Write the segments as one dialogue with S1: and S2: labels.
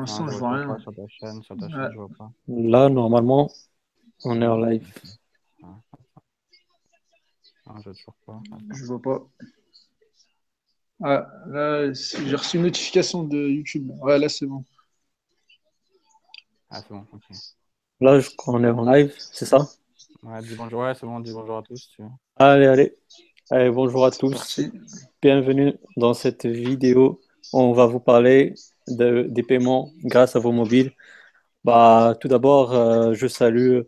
S1: Pour l'instant, je vois rien. Sur ta chaîne, sur ta chaîne, je vois pas.
S2: Là, normalement, on est en live.
S1: Ah, je toujours pas.
S3: Je vois pas. Ah, là, j'ai reçu une notification de YouTube. Ouais, là, c'est bon.
S1: Ah, c'est bon, ok.
S2: Là, je crois qu'on est en live, c'est ça?
S1: Ouais, dis bonjour, ouais, c'est bon, dis bonjour à tous. Tu
S2: allez, allez. Allez, bonjour à tous. Bienvenue dans cette vidéo. On va vous parler de, des paiements grâce à vos mobiles. Bah, tout d'abord, euh, je salue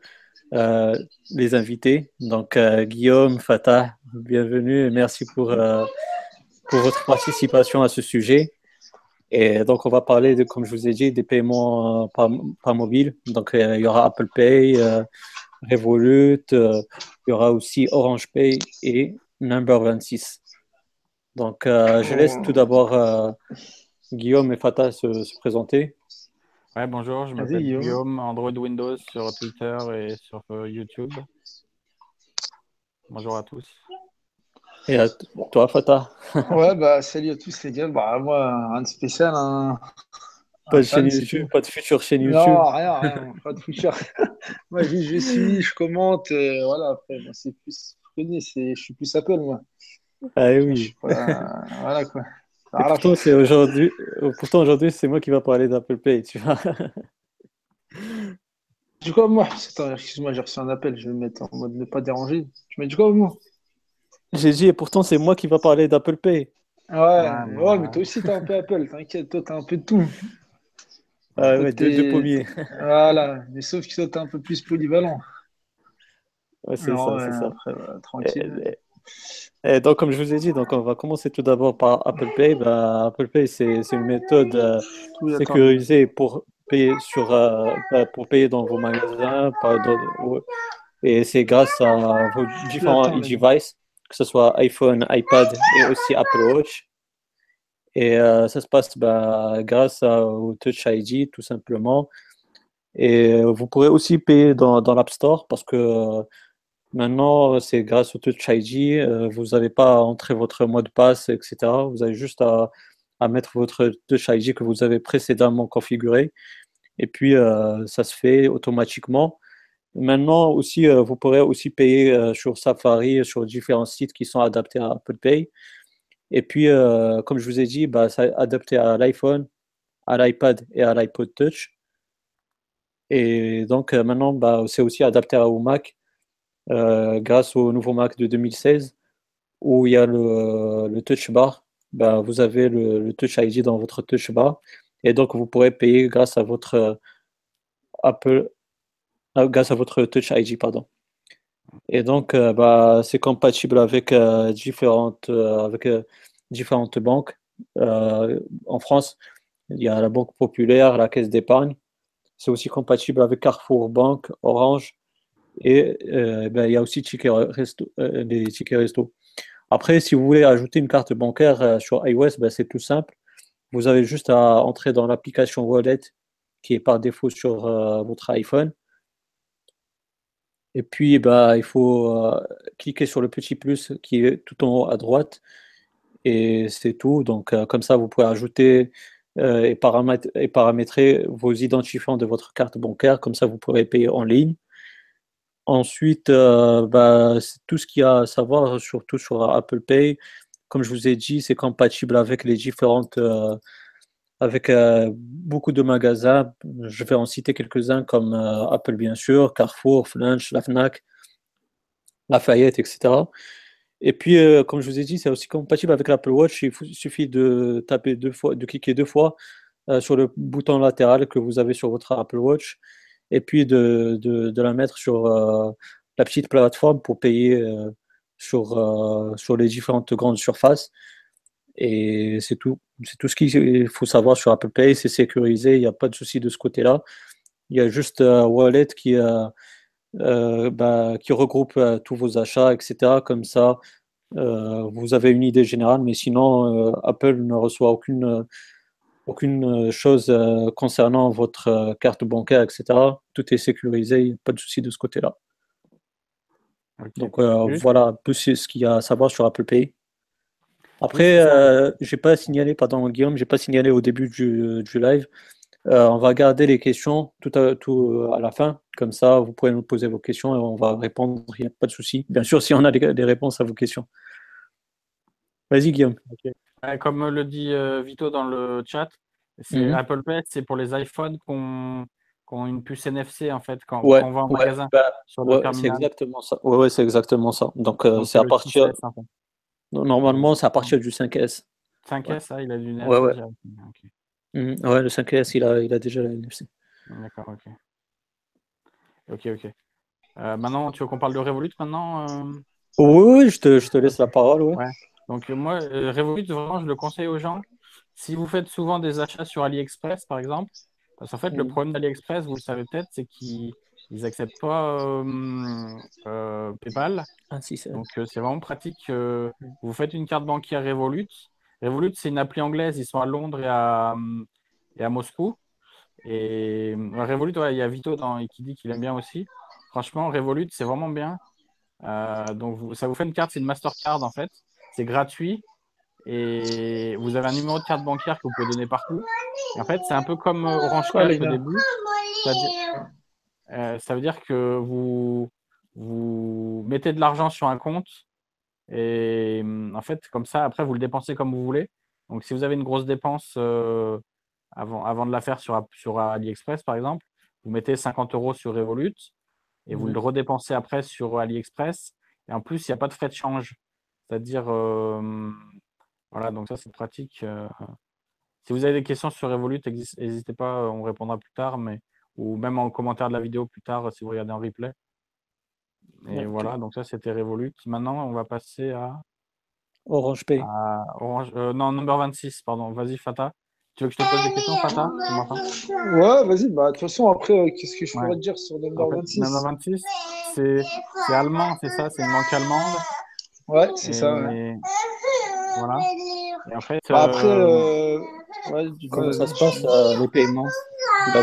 S2: euh, les invités. Donc, euh, Guillaume, Fatah, bienvenue et merci pour, pour votre participation à ce sujet. Et donc, on va parler, de, comme je vous ai dit, des paiements par, par mobile. Donc, il y aura Apple Pay, Revolut, il y aura aussi Orange Pay et Number 26. Donc, je laisse tout d'abord Guillaume et Fatah se, se présenter.
S1: Ouais, bonjour, je m'appelle Guillaume. Android Windows sur Twitter et sur euh, YouTube. Bonjour à tous.
S2: Et à toi, Fatah
S3: Ouais, bah salut à tous les gars. Bah, moi, rien de spécial. Hein.
S2: Pas de chaîne YouTube, pas de futur chaîne YouTube.
S3: Non, rien, rien, pas de futur. moi, je, je suis, je commente, euh, voilà, après, c'est plus, je suis plus Apple, moi.
S2: Ah oui.
S3: voilà, quoi
S2: pourtant, c'est aujourd'hui, pourtant aujourd'hui, c'est moi qui va parler d'Apple Pay, tu vois.
S3: Du coup, moi, excuse-moi, j'ai reçu un appel, je vais me mettre en mode ne pas déranger. Tu m'as dit quoi, moi
S2: J'ai dit, et pourtant, c'est moi qui va parler d'Apple Pay.
S3: Ouais, ah, ouais, mais toi aussi, t'as un peu Apple, t'inquiète, toi, t'as un peu de tout.
S2: Ah ouais, deux, deux pommiers.
S3: Voilà, mais sauf que toi, t'es un peu plus polyvalent.
S2: Ouais, c'est ça, c'est ça.
S3: Après, tranquille.
S2: Et donc, comme je vous ai dit, donc on va commencer tout d'abord par Apple Pay. Bah, Apple Pay, c'est une méthode euh, sécurisée pour payer, sur, euh, bah, pour payer dans vos magasins. et c'est grâce à vos différents devices, que ce soit iPhone, iPad et aussi Apple Watch. Et euh, ça se passe bah, grâce au Touch ID, tout simplement. Et vous pourrez aussi payer dans, dans l'App Store parce que Maintenant, c'est grâce au Touch ID, euh, vous n'avez pas à entrer votre mot de passe, etc. Vous avez juste à, mettre votre Touch ID que vous avez précédemment configuré. Et puis, euh, ça se fait automatiquement. Maintenant aussi, euh, vous pourrez aussi payer sur Safari, sur différents sites qui sont adaptés à Apple Pay. Et puis, comme je vous ai dit, bah, c'est adapté à l'iPhone, à l'iPad et à l'iPod Touch. Et donc, maintenant, bah, c'est aussi adapté au Mac. Euh, grâce au nouveau Mac de 2016 où il y a le, touch bar. Ben, vous avez le, touch ID dans votre touch bar et donc vous pourrez payer grâce à votre euh, Apple, euh, grâce à votre touch ID, pardon. Et donc, bah, c'est compatible avec différentes, avec différentes banques. en France, il y a la Banque Populaire, la Caisse d'épargne. C'est aussi compatible avec Carrefour Banque, Orange, et euh, ben, il y a aussi euh, les tickets resto. Après, si vous voulez ajouter une carte bancaire euh, sur iOS, ben, c'est tout simple. Vous avez juste à entrer dans l'application Wallet qui est par défaut sur votre iPhone. Et puis, ben, il faut cliquer sur le petit plus qui est tout en haut à droite. Et c'est tout. Donc, comme ça, vous pouvez ajouter et, et, paramétrer vos identifiants de votre carte bancaire. Comme ça, vous pourrez payer en ligne. Ensuite, euh, bah, tout ce qu'il y a à savoir, surtout sur Apple Pay. Comme je vous ai dit, c'est compatible avec les différentes, euh, avec euh, beaucoup de magasins. Je vais en citer quelques-uns comme Apple bien sûr, Carrefour, Flunch, la Fnac, Lafayette, etc. Et puis, comme je vous ai dit, c'est aussi compatible avec l'Apple Watch. Il, il, suffit de taper deux fois, de cliquer deux fois sur le bouton latéral que vous avez sur votre Apple Watch et puis de, de, la mettre sur euh, la petite plateforme pour payer euh, sur, euh, sur les différentes grandes surfaces. Et c'est tout. C'est tout ce qu'il faut savoir sur Apple Pay. C'est sécurisé. Il n'y a pas de souci de ce côté-là. Il y a juste Wallet qui, bah, qui regroupe tous vos achats, etc. Comme ça, vous avez une idée générale. Mais sinon, Apple ne reçoit aucune aucune euh, chose euh, concernant votre euh, carte bancaire, etc. Tout est sécurisé, pas de souci de ce côté-là. Donc voilà un peu ce qu'il y a à savoir sur Apple Pay. Après, j'ai pas signalé, pardon Guillaume, j'ai pas signalé au début du, live. Euh, on va garder les questions tout à, tout à la fin. Comme ça, vous pouvez nous poser vos questions et on va répondre. Il n'y a pas de souci. Bien sûr, si on a des, réponses à vos questions. Vas-y, Guillaume.
S1: Comme le dit Vito dans le chat, c'est mhm. Apple Pay, c'est pour les iPhones qui ont, une puce NFC en fait quand, on va en magasin.
S2: Bah, c'est exactement ça. Ouais, c'est exactement ça. Donc, c'est à partir. Normalement, c'est à partir du 5S.
S1: 5S, ah, il a du NFC.
S2: Ouais, ouais. Mhm. ouais, le 5S, il a, il a déjà la NFC.
S1: D'accord, ok. Ok, ok. Euh, maintenant, tu veux qu'on parle de Revolut maintenant euh?
S2: Oui, je te, je te, laisse la parole. Ouais.
S1: Donc, moi, euh, Revolut, vraiment, je le conseille aux gens. Si vous faites souvent des achats sur AliExpress, par exemple, parce qu'en fait, le mhm. problème d'AliExpress, vous le savez peut-être, c'est qu'ils n'acceptent pas PayPal.
S2: Ah, si,
S1: Donc, c'est vraiment pratique. vous faites une carte bancaire Revolut. Revolut, c'est une appli anglaise. Ils sont à Londres et à, et à Moscou. Et Revolut, il y a Vito dans, qui dit qu'il aime bien aussi. Franchement, Revolut, c'est vraiment bien. Euh, donc, ça vous fait une carte, c'est une Mastercard en fait. C'est gratuit. Et vous avez un numéro de carte bancaire que vous pouvez donner partout. en fait, c'est un peu comme Orange Cash au début. Euh, ça veut dire que vous, vous mettez de l'argent sur un compte. Et en fait, comme ça, après, vous le dépensez comme vous voulez. Donc, si vous avez une grosse dépense, euh, avant, avant de la faire sur, sur AliExpress, par exemple, vous mettez 50 euros sur Revolut et vous mhm. le redépensez après sur AliExpress. Et en plus, il n'y a pas de frais de change. C'est-à-dire, euh, voilà, donc ça, c'est pratique. Euh. si vous avez des questions sur Revolut, n'hésitez pas, on répondra plus tard, mais ou même en commentaire de la vidéo plus tard si vous regardez en replay. Et voilà, donc ça, c'était Revolut. Maintenant, on va passer à.
S2: Orange Pay.
S1: Orange, euh, non, number 26, pardon. Vas-y, Fata. Tu veux que je te pose des questions, Fata?
S3: Ouais, vas-y. Bah, de toute façon, après, euh, qu'est-ce que je pourrais te dire sur Number 26
S1: Number 26, c'est allemand, c'est ça? C'est une banque allemande?
S3: Ouais, c'est ça. Ouais.
S1: Voilà. Et en fait,
S3: bah, après, euh...
S2: ouais, comment ça se passe, euh, les paiements? Bah,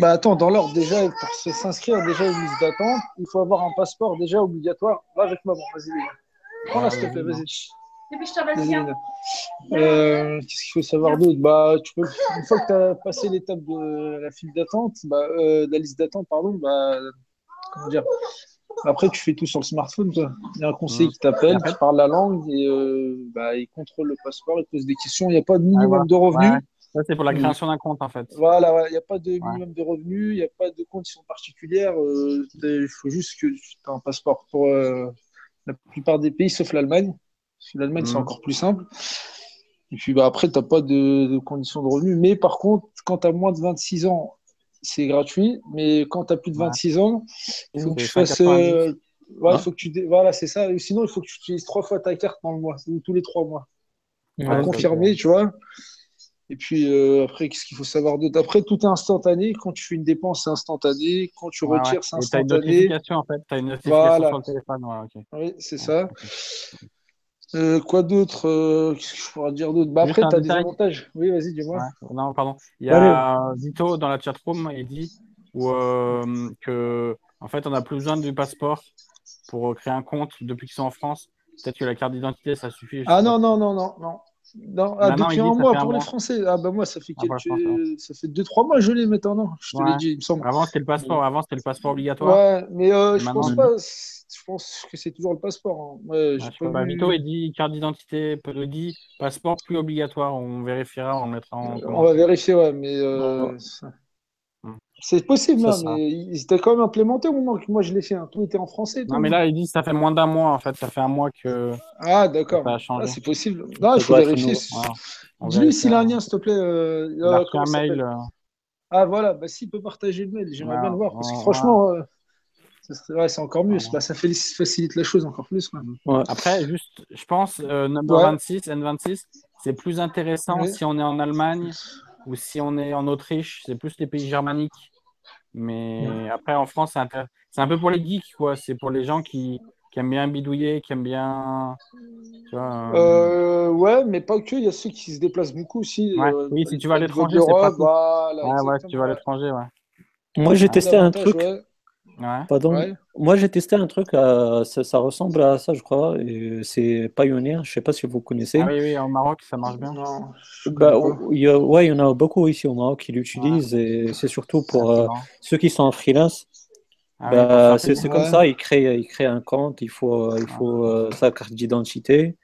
S3: bah attends, dans l'ordre, déjà, pour s'inscrire déjà une liste d'attente, il faut avoir un passeport déjà obligatoire. Va avec maman, vas-y, Prends-la, s'il te plaît, vas-y. Euh, Qu'est-ce qu'il faut savoir d'autre? Bah, tu peux, Une fois que tu as passé l'étape de la file d'attente, bah, euh, de la liste d'attente, pardon, bah, comment dire? Après, tu fais tout sur le smartphone. Toi. Il y a un conseiller qui t'appelle, tu parles la langue et euh, bah, il contrôle le passeport, il pose des questions. Il n'y a pas de minimum de revenus.
S1: Ça, c'est pour la création d'un compte, en fait.
S3: Voilà, il n'y a pas de minimum de revenus, il n'y a pas de conditions particulières. Euh, il faut juste que tu aies un passeport pour euh, la plupart des pays, sauf l'Allemagne. L'Allemagne, c'est mhm. encore plus simple. Et puis bah, après, tu n'as pas de, conditions de revenus. Mais par contre, quand tu as moins de 26 ans, c'est gratuit. Mais quand tu as plus de 26 ans, il faut que tu fasses. Euh, ouais, faut que tu Voilà, c'est ça. sinon, il faut que tu utilises trois fois ta carte dans le mois, tous les trois mois. à confirmer, tu vois. Et puis euh, après, qu'est-ce qu'il faut savoir d'autre? Après, tout est instantané. Quand tu fais une dépense, c'est instantané. Quand tu retires, c'est instantané. Tu as une
S1: notification en fait. Tu as une notification sur le téléphone.
S3: Oui, c'est ça. Euh, quoi d'autre euh, Qu'est-ce que je pourrais dire d'autre? Bah, Après, tu as des avantages. Oui, vas-y, dis-moi.
S1: Non, pardon. Il y a Vito dans la chatroom, il dit où, euh, que en fait, on n'a plus besoin du passeport pour créer un compte depuis qu'ils sont en France. Peut-être que la carte d'identité, ça suffit.
S3: Ah non, non, non, non, non. Non, ah, depuis un mois pour les Français. Ah bah moi ça fait ah, quelques... ça fait deux trois mois je l'ai maintenant. Je te l'ai dit, il me semble.
S1: Avant c'était le passeport, avant c'était le passeport obligatoire.
S3: Ouais, mais je pense pas je pense que c'est toujours le passeport. Hein. Ouais,
S1: bah, Vito, il dit carte d'identité, dit passeport plus obligatoire. On vérifiera, on mettra en.
S3: On va vérifier, ouais, mais. Euh, c'est possible, hein, mais ils étaient quand même implémentés au moment que moi je l'ai fait. Hein. Tout était en français.
S1: Non, mais là, il dit que ça fait moins d'un mois, en fait. Ça fait un mois que.
S3: Ah, d'accord. Ah, c'est possible. Non, il faut vérifier. Dis-lui s'il a un lien, s'il te plaît. Euh,
S1: il a un mail. Euh.
S3: Ah, voilà. Bah, s'il peut partager le mail, j'aimerais bien le voir. Parce que franchement. c'est encore mieux. ça facilite la chose encore plus.
S1: Après, juste, je pense, euh, number 26, N26, c'est plus intéressant si on est en Allemagne ou si on est en Autriche. C'est plus les pays germaniques. Mais après, en France, c'est un peu pour les geeks, quoi. C'est pour les gens qui, aiment bien bidouiller, qui aiment bien.
S3: Tu vois, euh, ouais, mais pas que. Il y a ceux qui se déplacent beaucoup aussi.
S1: Euh, oui, si tu vas à l'étranger, c'est pas. Voilà, ouais, ouais, si tu vas à l'étranger, ouais.
S2: Moi, j'ai testé un truc. Pardon? Moi, j'ai testé un truc, ça, ça, ressemble à ça, je crois. C'est Pioneer. Je sais pas si vous connaissez.
S1: Ah oui, oui, au Maroc, ça marche bien.
S2: bah, il y a, ouais, il y en a beaucoup ici au Maroc qui l'utilisent et c'est surtout pour euh, ceux qui sont en freelance. Ah bah, c'est comme ça, ils créent, ils créent un compte, il faut, il faut euh, sa carte d'identité.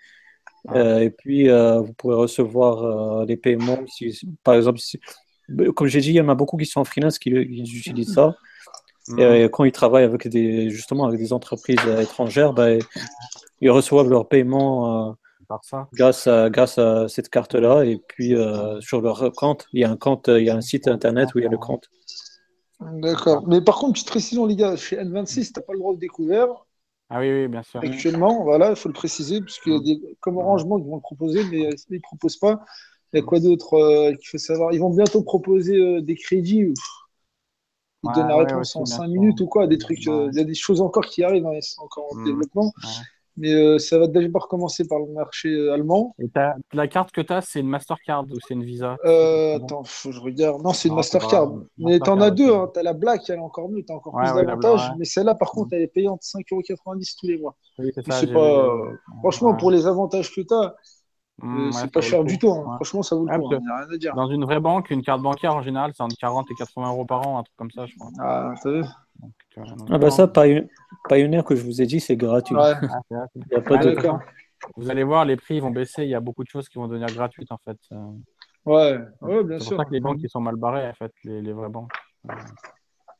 S2: Euh, et puis, vous pourrez recevoir les paiements. Si, par exemple, comme j'ai dit, il y en a beaucoup qui sont en freelance qui, qui utilisent ça. Et mhm. quand ils travaillent avec des, justement avec des entreprises étrangères, bah, ils reçoivent leur paiement euh, grâce, à, grâce à cette carte-là. Et puis euh, sur leur compte, il y a un compte, il y a un site internet où il y a le compte.
S3: D'accord. Mais par contre, petite précision, les gars, chez N26, tu n'as pas le droit de découvert.
S1: Ah oui, oui, bien sûr.
S3: Actuellement, voilà, il faut le préciser, puisqu'il y a des, comme Arrangement qui vont le proposer, mais ils ne proposent pas. Il y a quoi d'autre euh, qu'il faut savoir? Ils vont bientôt proposer des crédits. Ils donnent la réponse en 5 minutes ou quoi, des trucs. Euh, il y a des choses encore qui arrivent, hein, c'est encore en mmh. développement. Mais euh, ça va d'abord commencer par le marché euh, allemand.
S1: Et la carte que tu as, c'est une Mastercard ou c'est une Visa?
S3: Attends, faut que je regarde. Non, c'est une Mastercard. Mais tu en as deux. Hein. Tu as la Black, elle est encore mieux. Tu as encore plus d'avantages. Mais celle-là, par contre, elle est payante 5,90€ tous les mois. c'est pas... Franchement, pour les avantages que tu as, Mmh, c'est pas cher du tout, hein. franchement ça vaut le coup, hein. a rien à dire.
S1: Dans une vraie banque, une carte bancaire en général, c'est entre 40 et 80 euros par an, un truc comme ça, je crois.
S3: Ah, t'as vu
S2: Ah bah ça, Pioneer que je vous ai dit, c'est gratuit. Ouais.
S1: Il y a pas de... Vous allez voir, les prix vont baisser, il y a beaucoup de choses qui vont devenir gratuites en fait.
S3: Ouais, ouais bien sûr.
S1: C'est pour ça que les banques qui sont mal barrées, en fait, les, les vraies banques.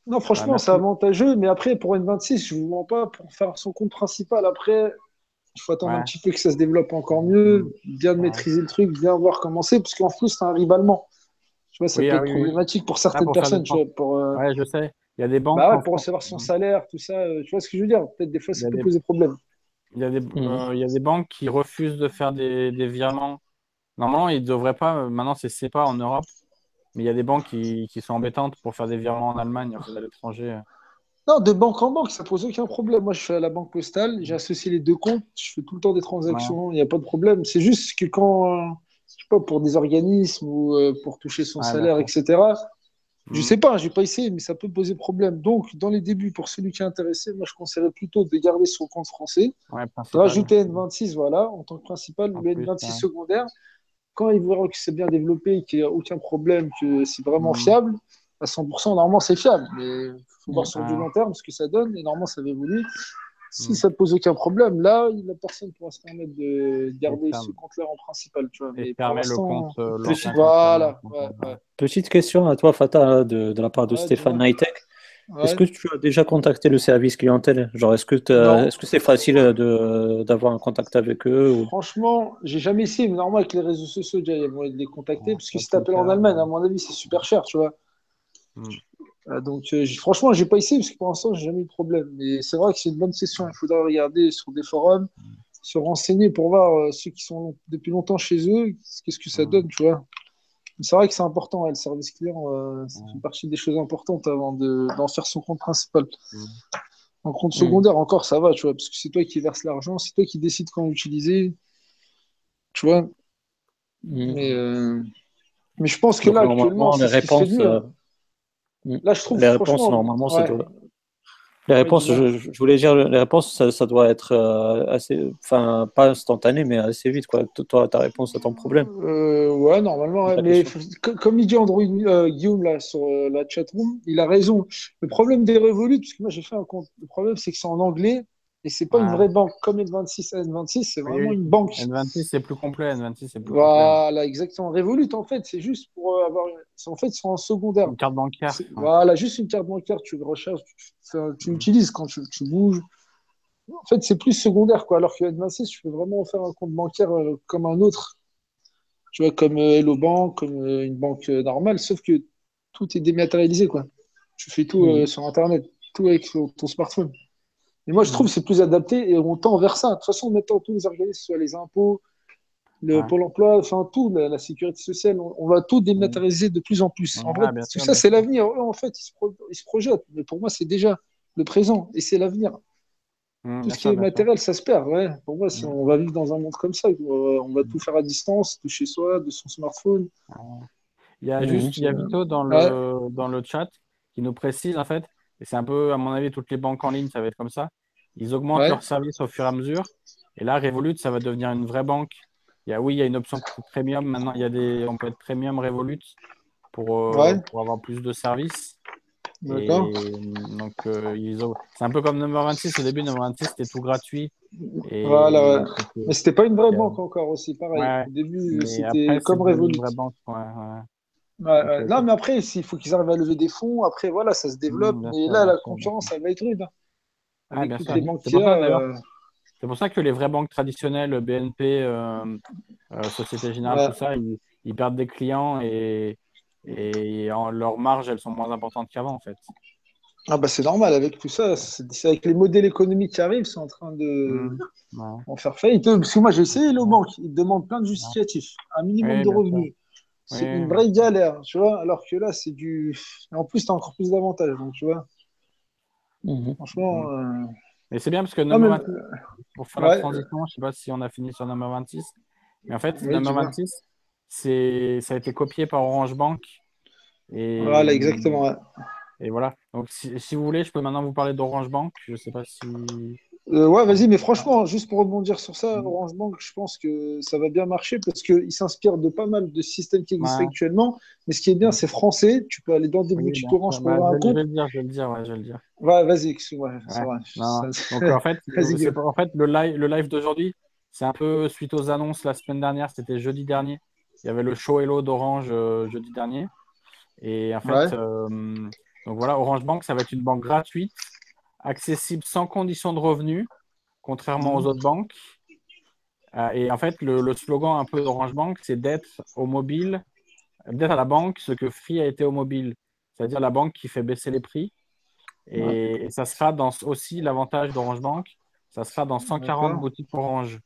S3: Non, franchement, c'est avantageux, mais après, pour N26, je ne vous mens pas, pour faire son compte principal, après, il faut attendre un petit peu que ça se développe encore mieux, bien maîtriser le truc, bien voir comment c'est, parce qu'en plus, c'est un riz allemand. Tu vois, ça peut être problématique pour certaines personnes. Tu vois, pour,
S1: euh, Ouais, je sais. Il y a des banques.
S3: Bah pour recevoir son salaire, tout ça, euh, tu vois ce que je veux dire Peut-être des fois, ça peut poser problème.
S1: Il y, a des, mmh. euh, il y a des banques qui refusent de faire des, des virements. Normalement, ils ne devraient pas. Maintenant, c'est CEPA en Europe. Mais il y a des banques qui, qui sont embêtantes pour faire des virements en Allemagne, à l'étranger.
S3: Non, de banque en banque, ça pose aucun problème. Moi, je suis à la banque postale, j'ai associé les deux comptes, je fais tout le temps des transactions, il n'y a pas de problème. C'est juste que quand, euh, je sais pas, pour des organismes ou euh, pour toucher son salaire, etc., je ne mm. sais pas, je n'ai pas essayé, mais ça peut poser problème. Donc, dans les débuts, pour celui qui est intéressé, moi, je conseillerais plutôt de garder son compte français, de rajouter N26, voilà, en tant que principal, ou N26 secondaire. Quand il verra que c'est bien développé, qu'il n'y a aucun problème, que c'est vraiment mm. fiable, à 100%, normalement, c'est fiable. Mais il faut voir sur du long terme ce que ça donne. Et normalement, ça va évoluer. Si mm. ça ne pose aucun problème, là, la personne pourra se permettre de garder ce compte-là en principal. Tu vois.
S1: Mais permet le compte. Euh,
S3: voilà.
S2: Petite question à toi, Fata, de, de la part de Stéphane Naitek. Est-ce que tu as déjà contacté le service clientèle? Genre, est-ce que est-ce que c'est facile d'avoir un contact avec eux ou...
S3: Franchement, j'ai jamais essayé, mais normalement avec les réseaux sociaux, déjà, il y a moyen de les contacter, parce que si tu appelles en Allemagne, à mon avis, c'est super cher, tu vois. Mm. Euh, donc, euh, franchement, j'ai pas essayé parce que pour l'instant, j'ai jamais eu de problème. Mais c'est vrai que c'est une bonne session. Il faudra regarder sur des forums, se renseigner pour voir euh, ceux qui sont depuis longtemps chez eux, qu'est-ce que ça mm. donne, tu vois. C'est vrai que c'est important, le service client, c'est une partie des choses importantes avant d'en faire son compte principal. Mm. En compte secondaire, encore, ça va, tu vois, parce que c'est toi qui verses l'argent, c'est toi qui décides quand l'utiliser, tu vois. Mais, mais je pense que là, actuellement,
S2: les réponses,
S3: Mm. Là, je trouve
S2: les réponses, normalement, Les réponses, je, voulais dire, les réponses, ça, doit être euh, assez, enfin, pas instantané, mais assez vite, quoi. Toi, ta réponse à ton problème.
S3: Euh, ouais, normalement, mais comme il dit Android euh, Guillaume là sur la chatroom, il a raison. Le problème des Revolut, parce que moi j'ai fait un compte, le problème c'est que c'est en anglais et c'est pas une vraie banque comme N26. N26, c'est vraiment une banque.
S1: N26, c'est plus complet. N26, c'est plus
S3: voilà, exactement. Revolut, en fait, c'est juste pour euh, avoir. En fait, c'est en secondaire.
S1: Une carte bancaire.
S3: Voilà, juste une carte bancaire. Tu recherches, tu, tu l'utilises quand tu, tu, bouges. En fait, c'est plus secondaire, quoi. Alors que N26, tu peux vraiment faire un compte bancaire euh, comme un autre. Tu vois, comme euh, Hello Bank, comme une banque normale, sauf que tout est dématérialisé, quoi. Tu fais tout mm. sur Internet, tout avec ton smartphone. Et moi, je trouve que c'est plus adapté et on tend vers ça. De toute façon, en mettant tous les organismes, soit les impôts, le Pôle emploi, enfin tout, la, sécurité sociale, on, va tout dématérialiser de plus en plus. en vrai, tout ça, c'est l'avenir. En fait, ils se, projettent. Mais pour moi, c'est déjà le présent et c'est l'avenir. Mmh, tout ce qui est matériel, ça se perd. Ouais. Pour moi, si mmh. on va vivre dans un monde comme ça, on va tout faire à distance, de chez soi, de son smartphone.
S1: Il y a juste, il y a Vito dans le, dans le chat qui nous précise en fait et c'est un peu, à mon avis, toutes les banques en ligne, ça va être comme ça. Ils augmentent leurs services au fur et à mesure. Et là, Revolut, ça va devenir une vraie banque. Il y a, oui, il y a une option premium. Maintenant, il y a des, on peut être premium Revolut pour, euh, pour avoir plus de services. D'accord. Donc, euh, c'est un peu comme Number 26. Au début, Number 26, c'était tout gratuit.
S3: Et... Voilà, ouais. Mais c'était pas une vraie banque encore aussi, pareil. Au début, c'était comme Revolut. Une vraie banque, ouais, non, mais après, il faut qu'ils arrivent à lever des fonds. Après, voilà, ça se développe. Mmh, mais là, la concurrence, elle va être rude.
S1: Ah, bien sûr. Euh, c'est pour, ça, que les vraies banques traditionnelles, BNP, euh, euh, Société Générale, tout ça, ils, perdent des clients et, et en, leurs marges, elles sont moins importantes qu'avant, en fait.
S3: Ah bah c'est normal avec tout ça, c'est avec les modèles économiques qui arrivent, c'est en train de mmh, en faire faillite. Parce que moi j'ai essayé les banques, ils demandent plein de justificatifs, un minimum de revenus. C'est une vraie galère, tu vois, alors que là c'est du. En plus, tu as encore plus d'avantages, donc tu vois.
S1: Mmh. Franchement. Mmh. Euh, mais c'est bien parce que 26, pour faire la transition, je sais pas si on a fini sur number 26, mais en fait, number 26, ça a été copié par Orange Bank.
S3: Et, voilà, exactement.
S1: Et voilà. Donc, si, si, vous voulez, je peux maintenant vous parler d'Orange Bank. Je sais pas si.
S3: Euh, ouais, vas-y, mais franchement, juste pour rebondir sur ça, mm. Orange Bank, je pense que ça va bien marcher parce qu'il s'inspire de pas mal de systèmes qui existent actuellement. Mais ce qui est bien, c'est français. Tu peux aller dans des boutiques Orange pour avoir
S1: un compte. Je vais le dire, je vais le dire, ouais, je vais le dire.
S3: Ouais, vas-y, excuse-moi.
S1: Donc, en fait, en fait le live, le live d'aujourd'hui, c'est un peu suite aux annonces la semaine dernière, c'était jeudi dernier. Il y avait le show Hello d'Orange euh, jeudi dernier. Et en fait, euh, donc voilà, Orange Bank, ça va être une banque gratuite accessible sans condition de revenu, contrairement aux autres banques. Euh, et en fait, le, slogan un peu d'Orange Bank, c'est d'être au mobile, d'être à la banque ce que Free a été au mobile, c'est-à-dire la banque qui fait baisser les prix. Et, ça sera dans aussi l'avantage d'Orange Bank, ça sera dans 140 boutiques Orange.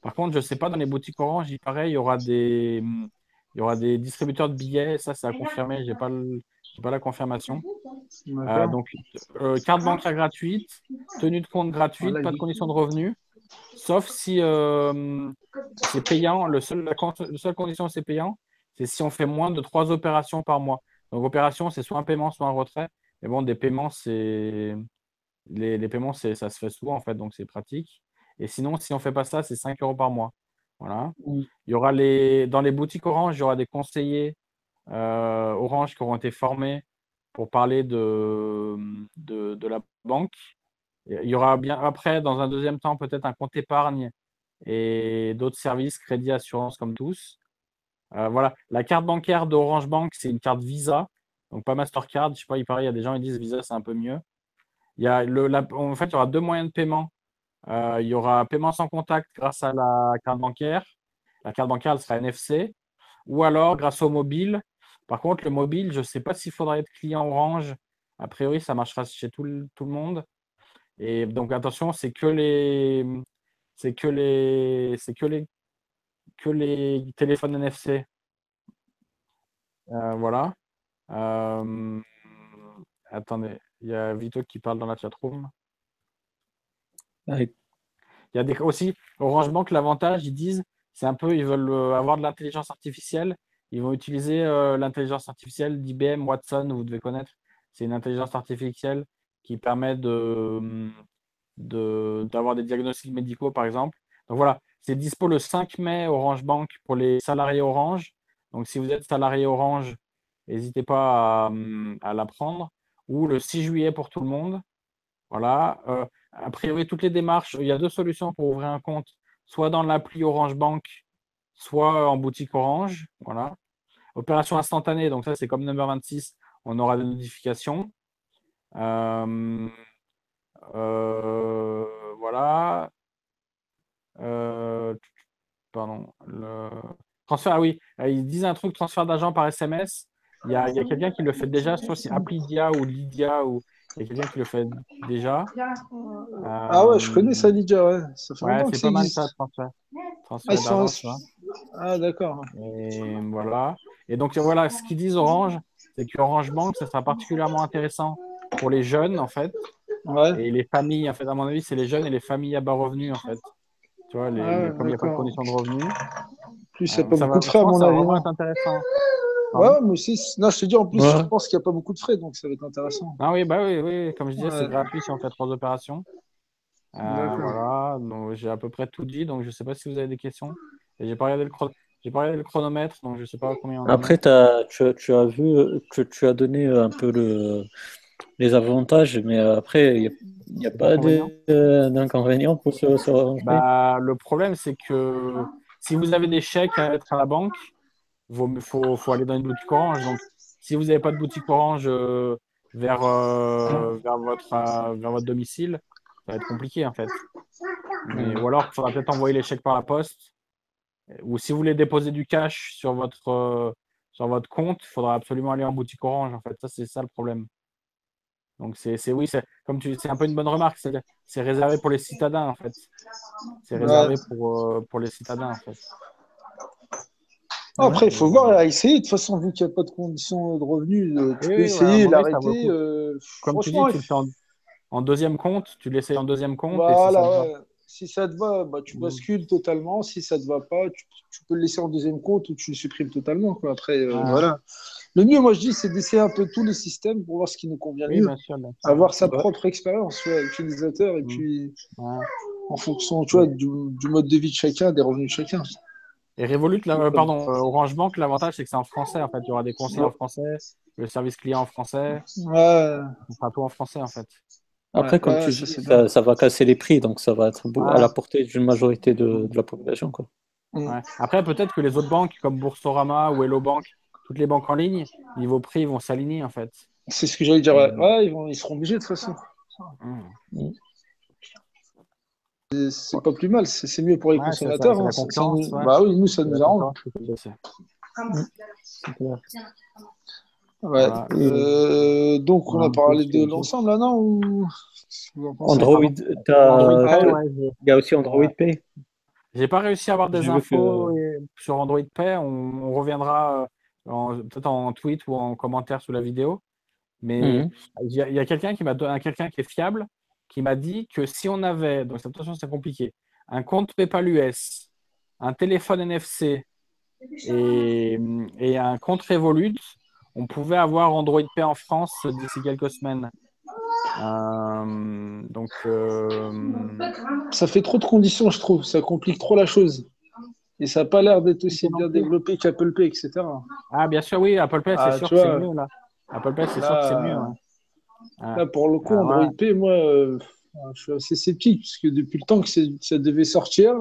S1: Par contre, je ne sais pas, dans les boutiques Orange, il paraît, il y aura des, il y aura des distributeurs de billets, ça, c'est à confirmer, je n'ai pas, la confirmation. Euh, donc, euh, carte bancaire gratuite, tenue de compte gratuite, pas de condition de revenu, sauf si euh, c'est payant. Le seul, la, seule condition c'est payant, c'est si on fait moins de trois opérations par mois. Donc, opération, c'est soit un paiement, soit un retrait. Mais bon, des paiements, c'est. Les, les, paiements, ça se fait souvent, en fait, donc c'est pratique. Et sinon, si on ne fait pas ça, c'est 5 euros par mois. Voilà. Il y aura les, dans les boutiques Orange, il y aura des conseillers Orange qui auront été formés pour parler de, de, la banque. Il y aura bien après, dans un deuxième temps, peut-être un compte épargne et d'autres services, crédit, assurance comme tous. Euh, voilà, la carte bancaire d'Orange Bank, c'est une carte Visa, donc pas Mastercard. Je sais pas, il paraît, il y a des gens qui disent Visa, c'est un peu mieux. Il y a le, en fait, il y aura deux moyens de paiement. Euh, il y aura paiement sans contact grâce à la carte bancaire. La carte bancaire, elle sera NFC. Ou alors, grâce au mobile, par contre, le mobile, je ne sais pas s'il faudra être client Orange. A priori, ça marchera chez tout le, tout le monde. Et donc attention, c'est que les c'est que les c'est que les que les téléphones NFC. Euh, voilà. Euh, attendez, il y a Vito qui parle dans la chatroom. Il y a des, aussi Orange Bank, l'avantage, ils disent, c'est un peu, ils veulent euh, avoir de l'intelligence artificielle ils vont utiliser euh, l'intelligence artificielle d'IBM Watson, vous devez connaître. C'est une intelligence artificielle qui permet de, d'avoir des diagnostics médicaux, par exemple. Donc voilà, c'est dispo le 5 mai Orange Bank pour les salariés Orange. Donc si vous êtes salarié Orange, n'hésitez pas à, la prendre. Ou le 6 juillet pour tout le monde. Voilà. Euh, a priori, toutes les démarches, il y a deux solutions pour ouvrir un compte, soit dans l'appli Orange Bank, soit en boutique Orange. Voilà. Opération instantanée, donc ça c'est comme number 26, on aura des notifications. Euh, euh, voilà. Euh, pardon. Le... Transfert, ah oui, ils disent un truc, transfert d'argent par SMS. Il y a, quelqu'un qui le fait déjà, soit c'est Applidia ou Lydia, ou il y a quelqu'un qui le fait déjà.
S3: ah ouais, je connais ça Lydia, ouais.
S1: Ça fait ouais, c'est pas mal ça, transfert.
S3: transfert ah, ah d'accord.
S1: Et voilà. Et donc voilà, ce qu'ils disent Orange, c'est qu'Orange Bank, ça sera particulièrement intéressant pour les jeunes, en fait. Et les familles, en fait, à mon avis, c'est les jeunes et les familles à bas revenus, en fait. Tu vois, les, comme il n'y a pas de conditions de revenus.
S3: Plus, c'est pas beaucoup de frais, à mon avis.
S1: Ça va intéressant.
S3: Ouais, moi aussi. Non, je te dis, en plus, je pense qu'il n'y a pas beaucoup de frais, donc ça va être intéressant.
S1: Ah oui, bah oui, oui. Comme je disais, c'est gratuit si on fait trois opérations. Euh, voilà, donc j'ai à peu près tout dit, donc je ne sais pas si vous avez des questions. Et j'ai pas regardé le J'ai pas regardé le chronomètre, donc je sais pas combien on
S2: Après, as, tu, tu, as vu, tu, tu, as donné un peu le, les avantages, mais après, il n'y a, pas d'inconvénients pour ce, ce
S1: bah, Le problème, c'est que si vous avez des chèques à mettre à la banque, il faut, faut, aller dans une boutique orange. Donc, si vous n'avez pas de boutique orange euh, vers, euh, vers, votre, euh, vers votre domicile, ça va être compliqué en fait. ou alors, il faudra peut-être envoyer les chèques par la poste. Ou si vous voulez déposer du cash sur votre, sur votre compte, il faudra absolument aller en boutique orange. En fait, ça, c'est ça le problème. Donc, c'est oui, comme tu c'est un peu une bonne remarque. C'est réservé pour les citadins en fait. C'est réservé pour, pour les citadins en fait.
S3: Après, il faut voir, essayer. De toute façon, vu qu'il n'y a pas de conditions de revenus, euh, tu peux essayer, l'arrêter. Euh,
S1: Comme tu dis, tu le fais en, deuxième compte, tu l'essayes en deuxième compte.
S3: Voilà, si ça te va, bah, tu mm. bascules totalement. Si ça ne te va pas, tu, peux le laisser en deuxième compte ou tu le supprimes totalement. Quoi. Après, euh, voilà. Le mieux, moi, je dis, c'est d'essayer un peu tous les systèmes pour voir ce qui nous convient mieux. Avoir sa propre expérience utilisateur et mm. puis en fonction tu vois, du, du, mode de vie de chacun, des revenus de chacun.
S1: Et Revolut, pardon, euh, Orange Bank, l'avantage, c'est que c'est en français. En fait, il y aura des conseils en français, le service client en français.
S3: Ouais.
S1: On fera tout en français, en fait.
S2: Après, comme tu dis, ça, va casser les prix, donc ça va être à la portée d'une majorité de, la population. Quoi.
S1: Mm. Après, peut-être que les autres banques, comme Boursorama ou Hello Bank, toutes les banques en ligne, niveau prix, vont s'aligner, en fait.
S3: C'est ce que j'allais dire. Ouais, mm. ils, vont, ils seront obligés de toute façon. Mm c'est pas plus mal, c'est mieux pour les consommateurs. Hein, bah oui, nous, ça nous arrange. Ouais. Euh, donc, on a parlé de l'ensemble là, non ou...
S2: Android, il y a aussi Android Pay.
S1: J'ai pas réussi à avoir des infos sur Android Pay. On, reviendra euh, peut-être en tweet ou en commentaire sous la vidéo. Mais mhm. il y a, quelqu'un qui m'a donné quelqu'un qui est fiable qui m'a dit que si on avait, donc attention, c'est compliqué, un compte PayPal US, un téléphone NFC et, et un compte Revolut, on pouvait avoir Android Pay en France d'ici quelques semaines. Euh, donc, euh,
S3: ça fait trop de conditions, je trouve. Ça complique trop la chose. Et ça n'a pas l'air d'être aussi bien développé qu'Apple Pay, etc.
S1: Ah, bien sûr, oui, Apple Pay, c'est ah, sûr que c'est mieux. Là. Apple Pay, c'est sûr que c'est mieux. Hein.
S3: Ah. pour le coup, ah, Android P, moi, euh, je suis assez sceptique, puisque depuis le temps que ça devait sortir.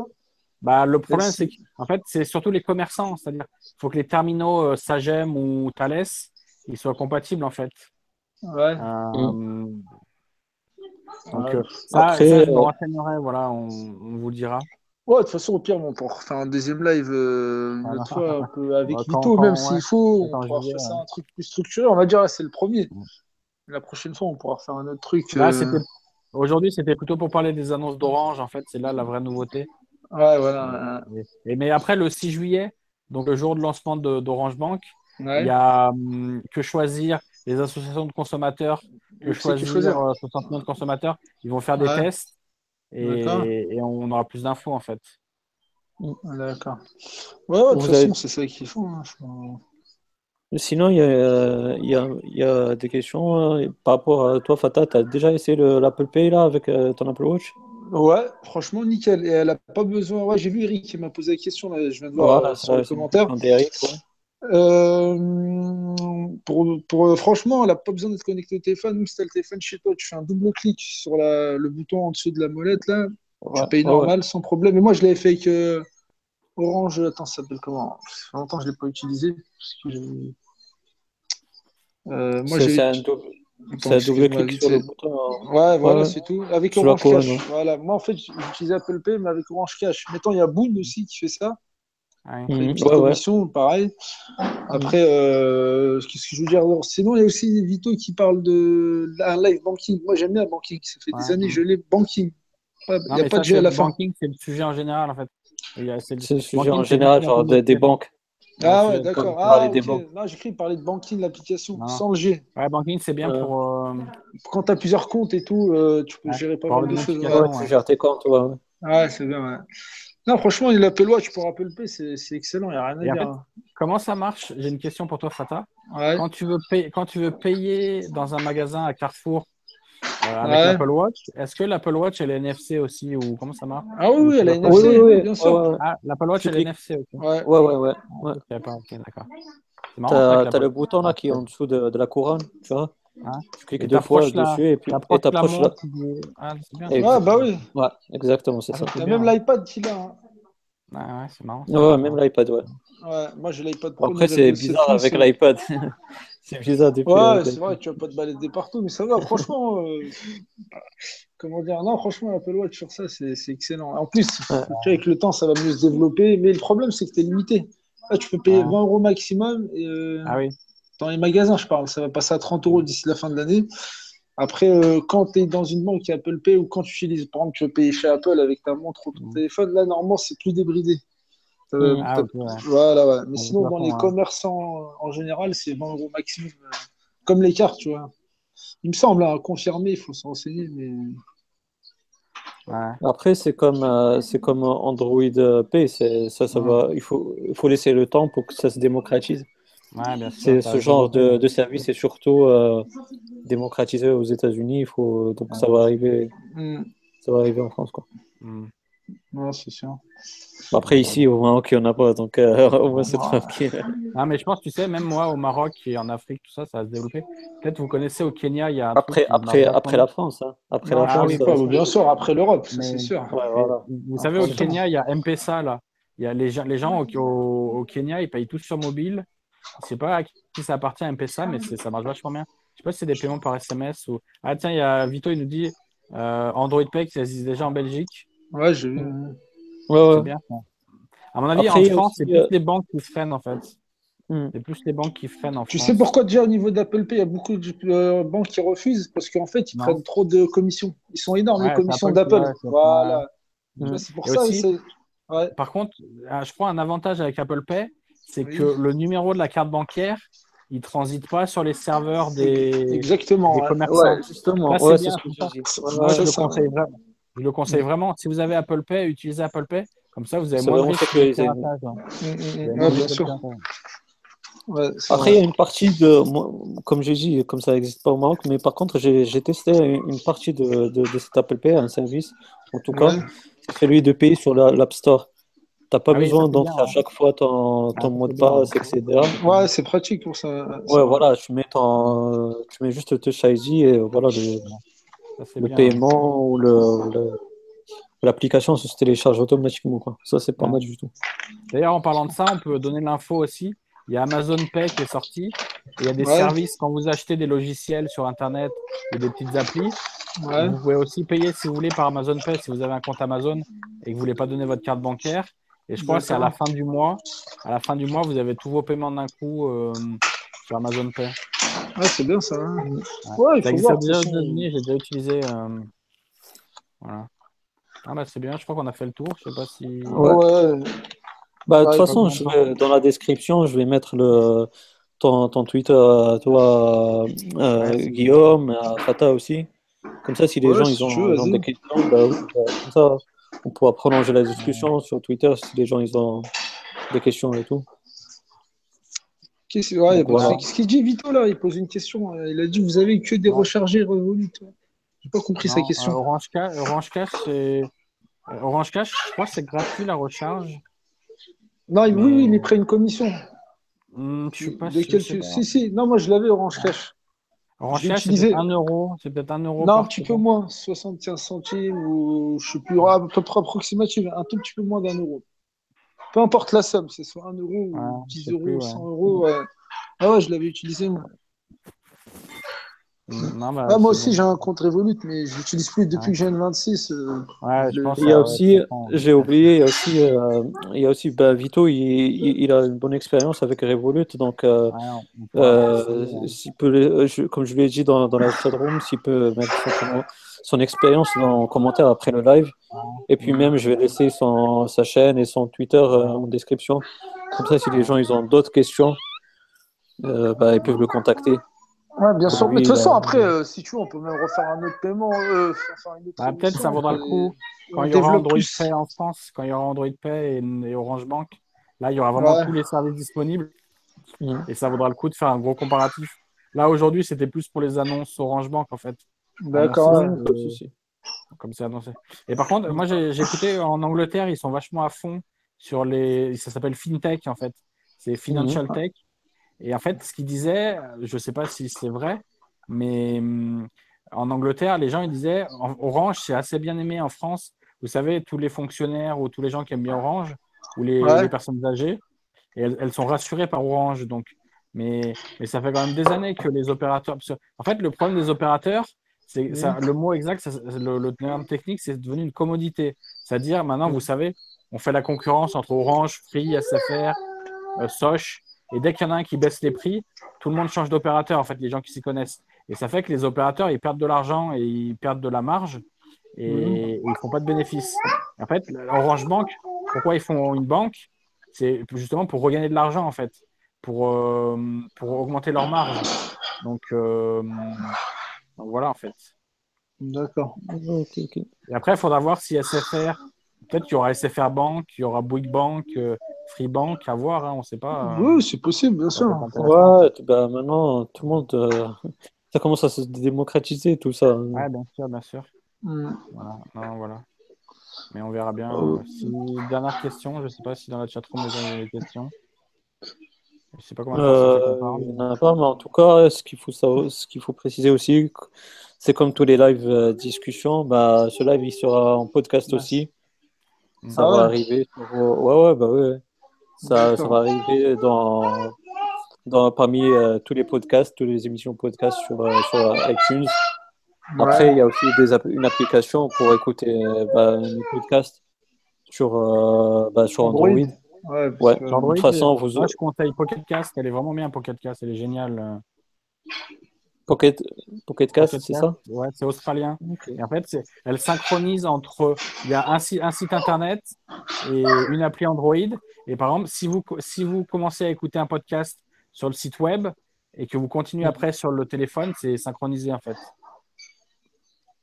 S1: Bah, le problème, c'est qu'en fait, c'est surtout les commerçants. C'est-à-dire qu'il faut que les terminaux euh, Sagem ou Thales ils soient compatibles, en fait.
S3: Ouais.
S1: Euh, donc, ça, Après, je me renseignerai, voilà, on, vous le dira.
S3: Ouais, de toute façon, au pire, on pourra faire un deuxième live une autre fois un peu avec Vito, même s'il faut. On pourra faire ça un truc plus structuré. On va dire, là, c'est le premier. La prochaine fois, on pourra faire un autre truc.
S1: Euh, aujourd'hui, c'était plutôt pour parler des annonces d'Orange. En fait, c'est là la vraie nouveauté.
S3: Ouais, voilà.
S1: Et, mais après, le 6 juillet, donc le jour de lancement d'Orange Bank, il y a hum, que choisir les associations de consommateurs, que choisir, 60 millions de consommateurs. Ils vont faire des tests et, on aura plus d'infos en fait.
S3: D'accord. Ouais, de toute façon, c'est ça qu'ils font. Hein,
S2: Sinon, il y a, il y a, il y a des questions euh, par rapport à toi, Fata. Tu as déjà essayé l'Apple Pay là avec euh, ton Apple Watch?
S3: Ouais, franchement, nickel. Et elle n'a pas besoin. Ouais, j'ai vu Eric qui m'a posé la question. Là, je viens de voir euh, sur le commentaire. pour, pour, franchement, elle n'a pas besoin d'être connectée au téléphone. Même si tu le téléphone chez toi, tu fais un double clic sur la, le bouton en dessous de la molette. Là, tu payes normal sans problème. Et moi, je l'avais fait avec Orange. Attends, ça s'appelle comment? Ça fait longtemps que je ne l'ai pas utilisé. Parce que
S2: euh, moi, j'ai un, double... clic sur le bouton.
S3: Ouais, voilà, c'est tout. Avec Orange Cash. Voilà. Moi, en fait, j'utilise Apple Pay, mais avec Orange Cash. Maintenant, il y a Boon aussi qui fait ça. Ouais. Une petite commission, pareil. Après, euh, qu'est-ce que je veux dire Sinon, il y a aussi Vito qui parle de un live banking. Moi, j'aime bien banking. Ça fait des années que je l'ai banking. Il n'y a pas de jeu à la fin.
S1: Banking, c'est le sujet en général, en fait.
S2: C'est le, sujet en général, genre des banques.
S3: Ah ouais, d'accord. Ah, okay. Non, j'ai cru parler de banking, l'application, sans le G.
S1: Ouais, banking, c'est bien euh, pour. Euh...
S3: Quand tu as plusieurs comptes et tout, euh, tu peux gérer pas mal de choses.
S2: Ouais, tu gères tes comptes, ouais.
S3: Ouais, c'est bien, ouais. Non, franchement, l'Apple Watch pour Apple Pay, c'est excellent, il n'y a rien à
S1: Et en
S3: dire.
S1: fait. Comment ça marche? J'ai une question pour toi, Fata.
S3: Ouais.
S1: Quand tu veux payer, quand tu veux payer dans un magasin à Carrefour avec
S3: Ouais.
S1: l'Apple Watch, est-ce que l'Apple Watch elle est NFC aussi ou comment ça marche?
S3: Ah oui, oui, elle a
S1: Oui,
S3: NFC,
S2: oui, oui,
S3: bien sûr.
S2: ouais.
S1: Ah, l'Apple Watch elle est. NFC. Ok.
S3: Ouais.
S2: Ouais, ouais, ouais.
S1: d'accord.
S2: T'as le bouton là qui est en dessous de, de la couronne, tu vois?
S1: Hein
S2: Tu cliques deux fois
S1: la-
S2: dessus et puis
S1: T'approches
S2: là.
S1: tu- Ah, c'est bien.
S2: Et-
S3: Ouais, bah oui.
S2: Ouais, exactement, c'est
S1: Ah,
S2: ça.
S3: même
S1: hein.
S3: l'iPad l'a. hein.
S1: Ouais, ouais, c'est marrant.
S2: Ouais, même l'iPad, ouais.
S3: Ouais, moi j'ai l'iPad Pro.
S2: Après, c'est bizarre
S3: 7 pouces,
S2: avec l'iPad. c'est bizarre depuis.
S3: Ouais, c'est vrai, tu vas pas te balader partout, mais ça va, franchement. euh, Comment dire Non, franchement, l'Apple Watch sur ça, c'est excellent. En plus, avec le temps, ça va mieux se développer, mais le problème, c'est que tu es limité. Là, tu peux payer
S1: Ouais.
S3: 20 euros maximum. Et, euh,
S1: Ah oui.
S3: Dans les magasins, je parle, ça va passer à 30 euros d'ici la fin de l'année. Après, euh, quand tu es dans une banque qui Apple Pay ou quand tu utilises, par exemple, tu veux payer chez Apple avec ta montre ou ton
S1: Mm.
S3: téléphone, là, normalement, c'est plus débridé. Euh,
S1: Ah, ouais.
S3: Voilà, ouais. Mais sinon, dans les commerçants, en général, c'est 20 euros maximum. euh, Comme les cartes, tu vois. Il me semble, à confirmer, il faut se renseigner, mais.
S1: Ouais.
S2: Après, c'est comme, euh, c'est comme Android Pay, ça, ça
S1: Ouais.
S2: va, il faut, il faut laisser le temps pour que ça se démocratise.
S1: Bien sûr.
S2: Ce genre de, service est surtout euh, démocratisé aux États-Unis. Il faut, donc ça va arriver,
S3: Hmm.
S2: ça va arriver en France, quoi.
S3: Ouais, c'est sûr.
S2: Après, ici, au Maroc, il n'y en a pas, donc euh, au moins c'est tranquille.
S1: Non, mais je pense, tu sais, même moi au Maroc et en Afrique, tout ça, ça va se développer. Peut-être vous connaissez au Kenya, il y a
S2: Après, après, après la France, hein. Après la
S3: Non,
S1: Ah
S2: France,
S3: oui,
S2: ça-
S3: pas, bien sûr, après l'Europe, ça
S1: Mais-
S3: c'est sûr.
S2: ouais, voilà.
S1: Vous savez, au Kenya, il y a M-Pesa, là. Il y a les gens, les gens au, Kenya, ils payent tous sur mobile. Je sais pas à qui ça appartient, M-Pesa, mais ça marche vachement bien. Je sais pas si c'est des paiements par SMS ou. Ah, tiens, il y a Vito, il nous dit euh, Android Pay qui existe déjà en Belgique.
S3: Ouais, je...
S2: Ouais, ouais.
S1: bien. À mon avis,
S2: Après,
S1: en France,
S2: aussi,
S1: c'est plus
S2: euh,
S1: les banques qui freinent, en fait.
S2: Hmm.
S1: C'est plus les banques qui freinent en
S3: Tu
S1: France.
S3: sais pourquoi déjà au niveau d'Apple Pay, il y a beaucoup de euh, banques qui refusent? Parce qu'en fait, ils
S1: Non.
S3: prennent trop de commissions. Ils sont énormes,
S1: Ouais,
S3: les commissions d'Apple. Voilà. C'est pour
S1: Et
S3: ça.
S1: aussi-. Par contre, euh, je crois un avantage avec Apple Pay, c'est
S3: Oui.
S1: que le numéro de la carte bancaire, il transite pas sur les serveurs des,
S3: Exactement.
S1: des
S3: ouais.
S1: commerçants.
S2: Ouais, justement,
S1: Là, c'est
S2: ouais,
S1: bien,
S2: c'est ce que je
S1: je
S3: ça.
S1: conseille vraiment. Je le conseille vraiment. Si vous avez Apple Pay, utilisez Apple Pay. Comme ça, vous avez moins de risques de piratage. hein.
S3: Mm, mm, mm. bien sûr. Ouais,
S2: Après, il y a une partie de, moi, comme j'ai dit, comme ça n'existe pas au Maroc, mais par contre, j'ai testé une partie de, de, de cet Apple Pay, un service, en tout cas,
S3: Ouais.
S2: c'est celui de payer sur la- l'App Store. Tu n'as pas
S1: Ah
S2: besoin d'entrer à chaque fois ton,
S1: Ah,
S2: ton mot de passe,
S1: ouais.
S2: etc.
S3: Ouais, c'est pratique pour ça.
S2: Ouais, voilà, tu mets ton, tu mets juste Touch ID et voilà, le,
S1: Ça,
S2: le
S1: bien.
S2: paiement ou le, le- l'application se télécharge automatiquement, quoi. Ça, c'est pas
S1: Ouais.
S2: mal du tout.
S1: D'ailleurs, en parlant de ça, on peut donner l'info aussi. Il y a Amazon Pay qui est sorti. Il y a des
S3: Ouais.
S1: services quand vous achetez des logiciels sur Internet ou des petites applis.
S3: Ouais.
S1: Vous pouvez aussi payer si vous voulez par Amazon Pay si vous avez un compte Amazon et que vous voulez pas donner votre carte bancaire. Et je crois que c'est à la fin du mois. À la fin du mois, vous avez tous vos paiements d'un coup euh, sur Amazon Pay.
S3: Ouais, c'est bien ça. hein. Ouais, il faut voir.
S1: déjà j'ai déjà utilisé. euh, Voilà. Ah bah c'est bien, je crois qu'on a fait le tour. Je sais pas si.
S2: Ouais.
S3: Ouais.
S2: Bah, de toute façon, je vais, dans la description, je vais mettre le, ton, ton Twitter à toi, euh, Guillaume, à Fata aussi. Comme ça, si les
S3: Ouais,
S2: gens
S3: si
S2: ils ont,
S3: tu veux,
S2: ils ont
S3: vas-y.
S2: des questions, bah, oui, bah, comme ça, on pourra prolonger la discussion sur Twitter si les gens ils ont des questions et tout.
S3: Qu'est-ce ouais,
S2: voilà.
S3: Qu'est-ce qu'il dit Vito là Il pose une question. Euh, Il a dit vous avez que des rechargés Revolut. J'ai pas compris sa question.
S1: euh, Orange Cash, Orange Cash, c'est. euh, Orange Cash, je crois que c'est gratuit la recharge.
S3: non, il-
S1: mais-
S3: oui, il est prêt une commission.
S1: Hmm, je suis pas
S3: de
S1: sûr.
S3: quel-. Si, si. Non, moi je l'avais Orange Cash.
S1: Orange Cash, c'est
S3: utilisé.
S1: 1 euro. C'est peut-être 1 euro.
S3: Non, un petit peu moins, 75 centimes ou je sais plus, à peu près approximatif, un tout petit peu moins d'un euro. Peu importe la somme, c'est soit 1 euro ou
S1: Ouais,
S3: 10
S1: je sais
S3: euros,
S1: plus, ouais.
S3: 100 euros. ouais. Ah ouais, je l'avais utilisé moi.
S1: Non, bah,
S3: Ah, moi aussi
S1: bon.
S3: j'ai un compte Revolut, mais je l'utilise plus depuis
S1: Ouais.
S3: que j'ai une 26. euh,
S1: Ouais, je
S3: le-
S1: pense
S2: Il y a aussi, j'ai oublié, il y a aussi, euh, il y a aussi bah, Vito, il, il, il a une bonne expérience avec Revolut, donc euh,
S1: Ouais,
S2: peut, je- comme je lui ai dit dans, dans la chatroom, s'il peut mettre son, son expérience dans, en commentaire après le live. Et puis même, je vais laisser son, sa chaîne et son Twitter euh, en description. Comme ça, si les gens ils ont d'autres questions, euh, bah, ils peuvent le contacter.
S3: Ouais, bien sûr. Mais de toute façon, après, si tu veux, on peut même refaire un autre paiement.
S1: Bah, peut-être ça vaudra le coup. Quand il y aura Android Pay en France, quand il y aura Android Pay et, Orange Bank, là, il y aura vraiment tous les services disponibles. Mm. Et ça vaudra le coup de faire un gros comparatif. Là, aujourd'hui, c'était plus pour les annonces Orange Bank, en fait.
S3: D'accord.
S1: comme c'est annoncé. Et par contre, moi, j'ai écouté en Angleterre, ils sont vachement à fond sur les. Ça s'appelle FinTech, en fait. C'est Financial mm. Tech. Et en fait, ce qu'ils disaient, je ne sais pas si c'est vrai, mais mm, en Angleterre, les gens ils disaient Orange, c'est assez bien aimé en France. Vous savez, tous les fonctionnaires ou tous les gens qui aiment bien Orange, ou les, personnes âgées, et elles, sont rassurées par Orange. Donc, mais, mais ça fait quand même des années que les opérateurs. En fait, le problème des opérateurs, c'est le mot exact, le, terme technique, c'est devenu une commodité. C'est-à-dire, maintenant, vous savez, on fait la concurrence entre Orange, Free, SFR, euh, Soch, et dès qu'il y en a un qui baisse les prix, tout le monde change d'opérateur, en fait, les gens qui s'y connaissent. Et ça fait que les opérateurs, ils perdent de l'argent et ils perdent de la marge et, ils ne font pas de bénéfices. En fait, Orange Bank, pourquoi ils font une banque? C'est justement pour regagner de l'argent, en fait, pour, euh, pour augmenter leur marge. Donc, euh, voilà, en fait.
S3: D'accord.
S1: Et après, il faudra voir si SFR, peut-être qu'il y aura SFR Bank, il y aura Bouygues Bank, euh, Free Bank, à voir, hein, on ne sait pas.
S3: Oui, c'est possible, bien sûr.
S2: Ouais, bah, maintenant, tout le monde ça commence à se démocratiser tout ça.
S1: Ouais, bien sûr, bien sûr. Mm. Voilà. Non, voilà. Mais on verra bien. Oh. Euh, dernière question, je ne sais pas si dans la chatroom vous avez des questions.
S2: Je sais pas comment euh, Il n'y en a pas, mais en tout cas, ce qu'il faut, ce qu'il faut préciser aussi, c'est comme tous les lives euh, discussions, bah, ce live il sera en podcast aussi. Ça ah va arriver. Ouais, ouais, bah ouais. Ça, ça va arriver dans dans, parmi euh, tous les podcasts, toutes les émissions podcast sur, euh, sur iTunes. Après, il y a aussi des, une application pour écouter euh, bah, les podcasts sur, bah, sur Android.
S3: Ouais, ouais. de
S1: toute façon, vous... Moi, je conseille Pocket Cast. Elle est vraiment bien, Pocket Cast. Elle est géniale.
S2: Pocket, Pocket Cast, c'est ça?
S1: Ouais, c'est australien. Et en fait, elle synchronise entre. Il y a un, un, site internet et une appli Android. Et par exemple, si vous, si vous commencez à écouter un podcast sur le site web et que vous continuez après sur le téléphone, c'est synchronisé en fait.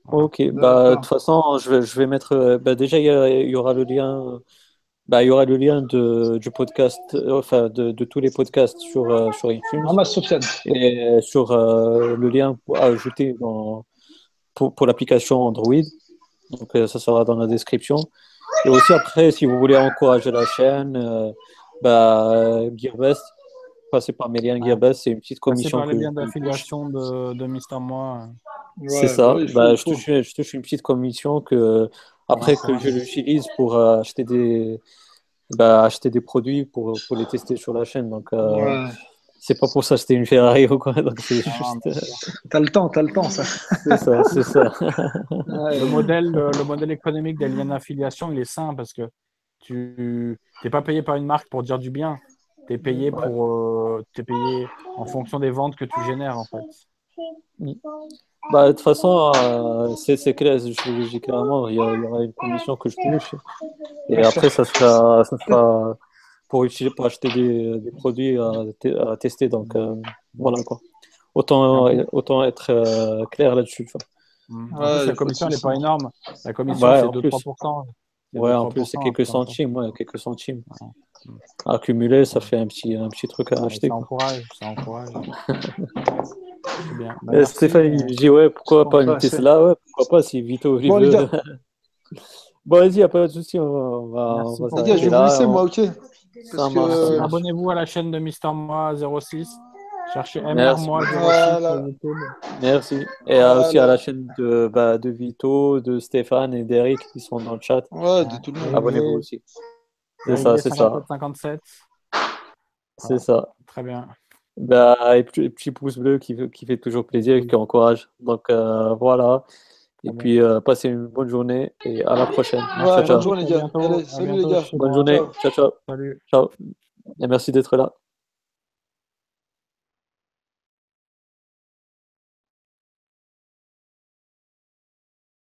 S2: Ok, bah, de toute façon, je vais, je vais mettre. Euh, bah, déjà, il y, aura le lien. Bah, il y aura le lien de, du podcast, enfin de, de tous les podcasts sur, euh, sur iTunes. Et sur euh, le lien à ajouter dans, pour, pour l'application Android. Donc, ça sera dans la description. Et aussi, après, si vous voulez encourager la chaîne, bah, GearBest, passer par Mélian Gearbest, c'est une petite commission.
S1: Passer par les liens d'affiliation de, de Mister Moi.
S2: c'est ça. bah, je, touche, je, touche, une petite commission que après que je l'utilise pour euh, acheter des bah, acheter des produits pour, pour les tester sur la chaîne. Donc euh, c'est pas pour s'acheter une Ferrari ou quoi. Donc c'est juste.
S3: Euh, t'as le temps, t'as le temps ça.
S2: c'est ça, c'est ça.
S1: le modèle le modèle économique des liens d'affiliation il est simple parce que tu n'es pas payé par une marque pour dire du bien. Tu es payé pour euh, payé en fonction des ventes que tu génères en fait.
S2: Bah, de toute façon, euh, c'est clair, je dis clairement, il y, aura une commission que je touche. Et après, ça sera, ça sera pour, utiliser, pour acheter des, des produits à, tester. Donc, euh, voilà quoi. Autant, autant être euh, clair là-dessus.
S1: Mmh. la commission n'est pas énorme. La commission, c'est 2-3%.
S2: Ouais, en plus, c'est quelques centimes. Ouais, quelques centimes. Accumuler, ça fait un petit, un petit truc à acheter.
S1: Ça encourage, ça encourage.
S2: bien. Bah, Stéphane, il dit ouais, pourquoi pas une Tesla Ouais, pourquoi pas si Vito bon, veut. bon, vas-y, il n'y a pas de souci. On va, on
S3: va je vais vous laisser, moi, ok?
S1: Que... Abonnez-vous à la chaîne de Mister Moi 06. Cherchez MR Moi 06 voilà. sur YouTube.
S2: Merci. Et voilà. aussi à la chaîne de, bah, de Vito, de Stéphane et d'Eric qui sont dans le chat.
S3: Ouais, de tout le monde.
S2: Abonnez-vous aussi. C'est ça, c'est ça.
S1: 57.
S2: C'est ça.
S1: Très bien.
S2: Bah, et petit pouce bleu qui, qui fait toujours plaisir et qui encourage. Donc euh, voilà. Et puis euh, passez une bonne journée et à la prochaine.
S3: Ouais, ciao, bonne journée les gars. Allez, salut les gars.
S2: Bonne journée. Ciao, ciao.
S1: Salut.
S2: Ciao. Et merci d'être là.